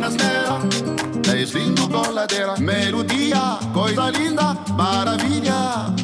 apenas nela. Deslindo coladeira, melodia, coisa linda, maravilha.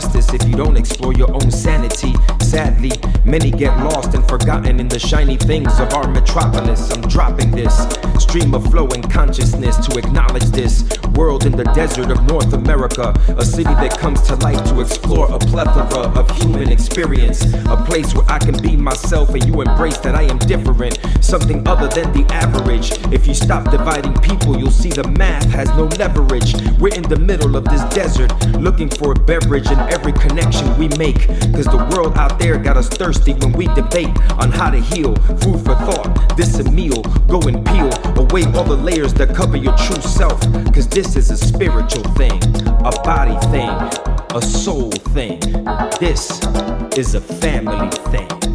Justice if you don't explore your own sanity. Sadly, many get lost and forgotten in the shiny things of our metropolis. I'm dropping this stream of flowing consciousness to acknowledge this world in the desert of North America. A city that comes to life to explore a plethora of human experience. A place where I can be myself and you embrace that I am different. Something other than the average. If you stop dividing people, you'll see the math has no leverage. We're in the middle of this desert, looking for a beverage in every connection we make. Cause the world out there got us thirsty when we debate on how to heal. Food for thought, this a meal. Go and peel away all the layers that cover your true self. Cause this is a spiritual thing, a body thing, a soul thing. This is a family thing.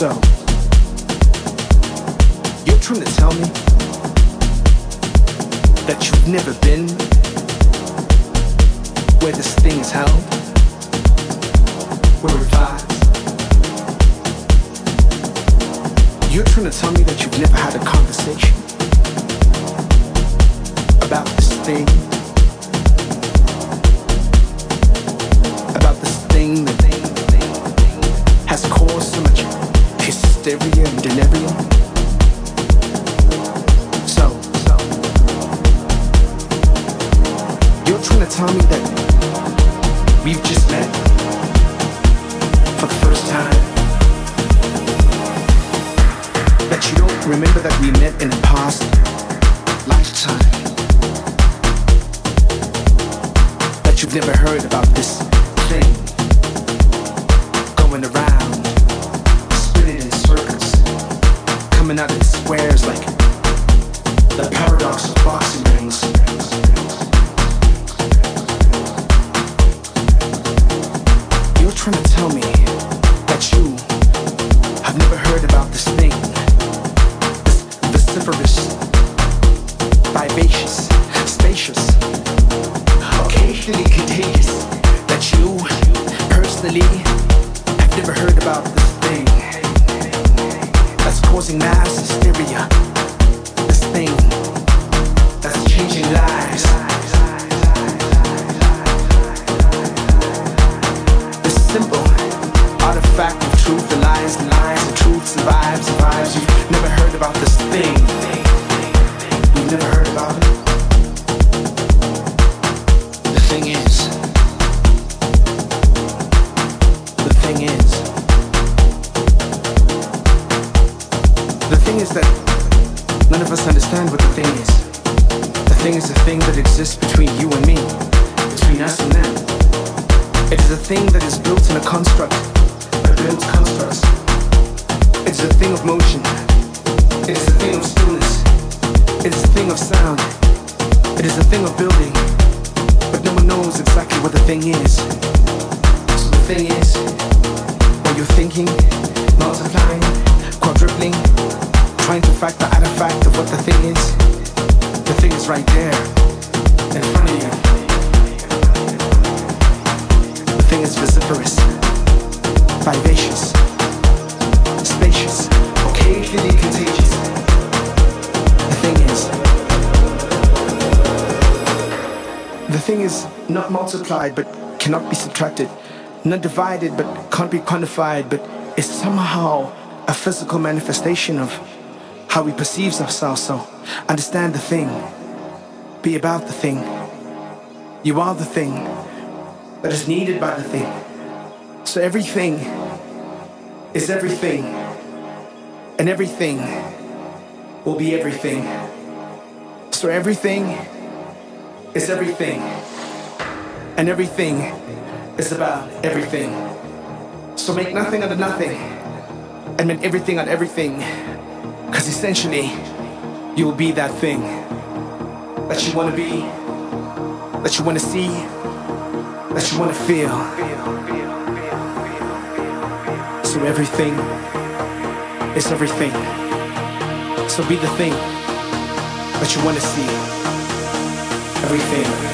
So, you're trying to tell me that you've never been where this thing is held? Where it vibes? You're trying to tell me that you've never had a conversation about this thing? Hysteria and delirium? So, so, you're trying to tell me that we've just met for the first time? That you don't remember that we met in a past lifetime? That you've never heard about this thing coming out in squares like the paradox of boxing rings. Subtracted, not divided but can't be quantified, but is somehow a physical manifestation of how we perceive ourselves. So understand the thing, be about the thing. You are the thing that is needed by the thing. So everything is everything, and everything will be everything. So everything is everything, and everything is about everything. So make nothing out of nothing, and make everything out of everything, because essentially, you will be that thing that you want to be, that you want to see, that you want to feel. So everything is everything. So be the thing that you want to see. Everything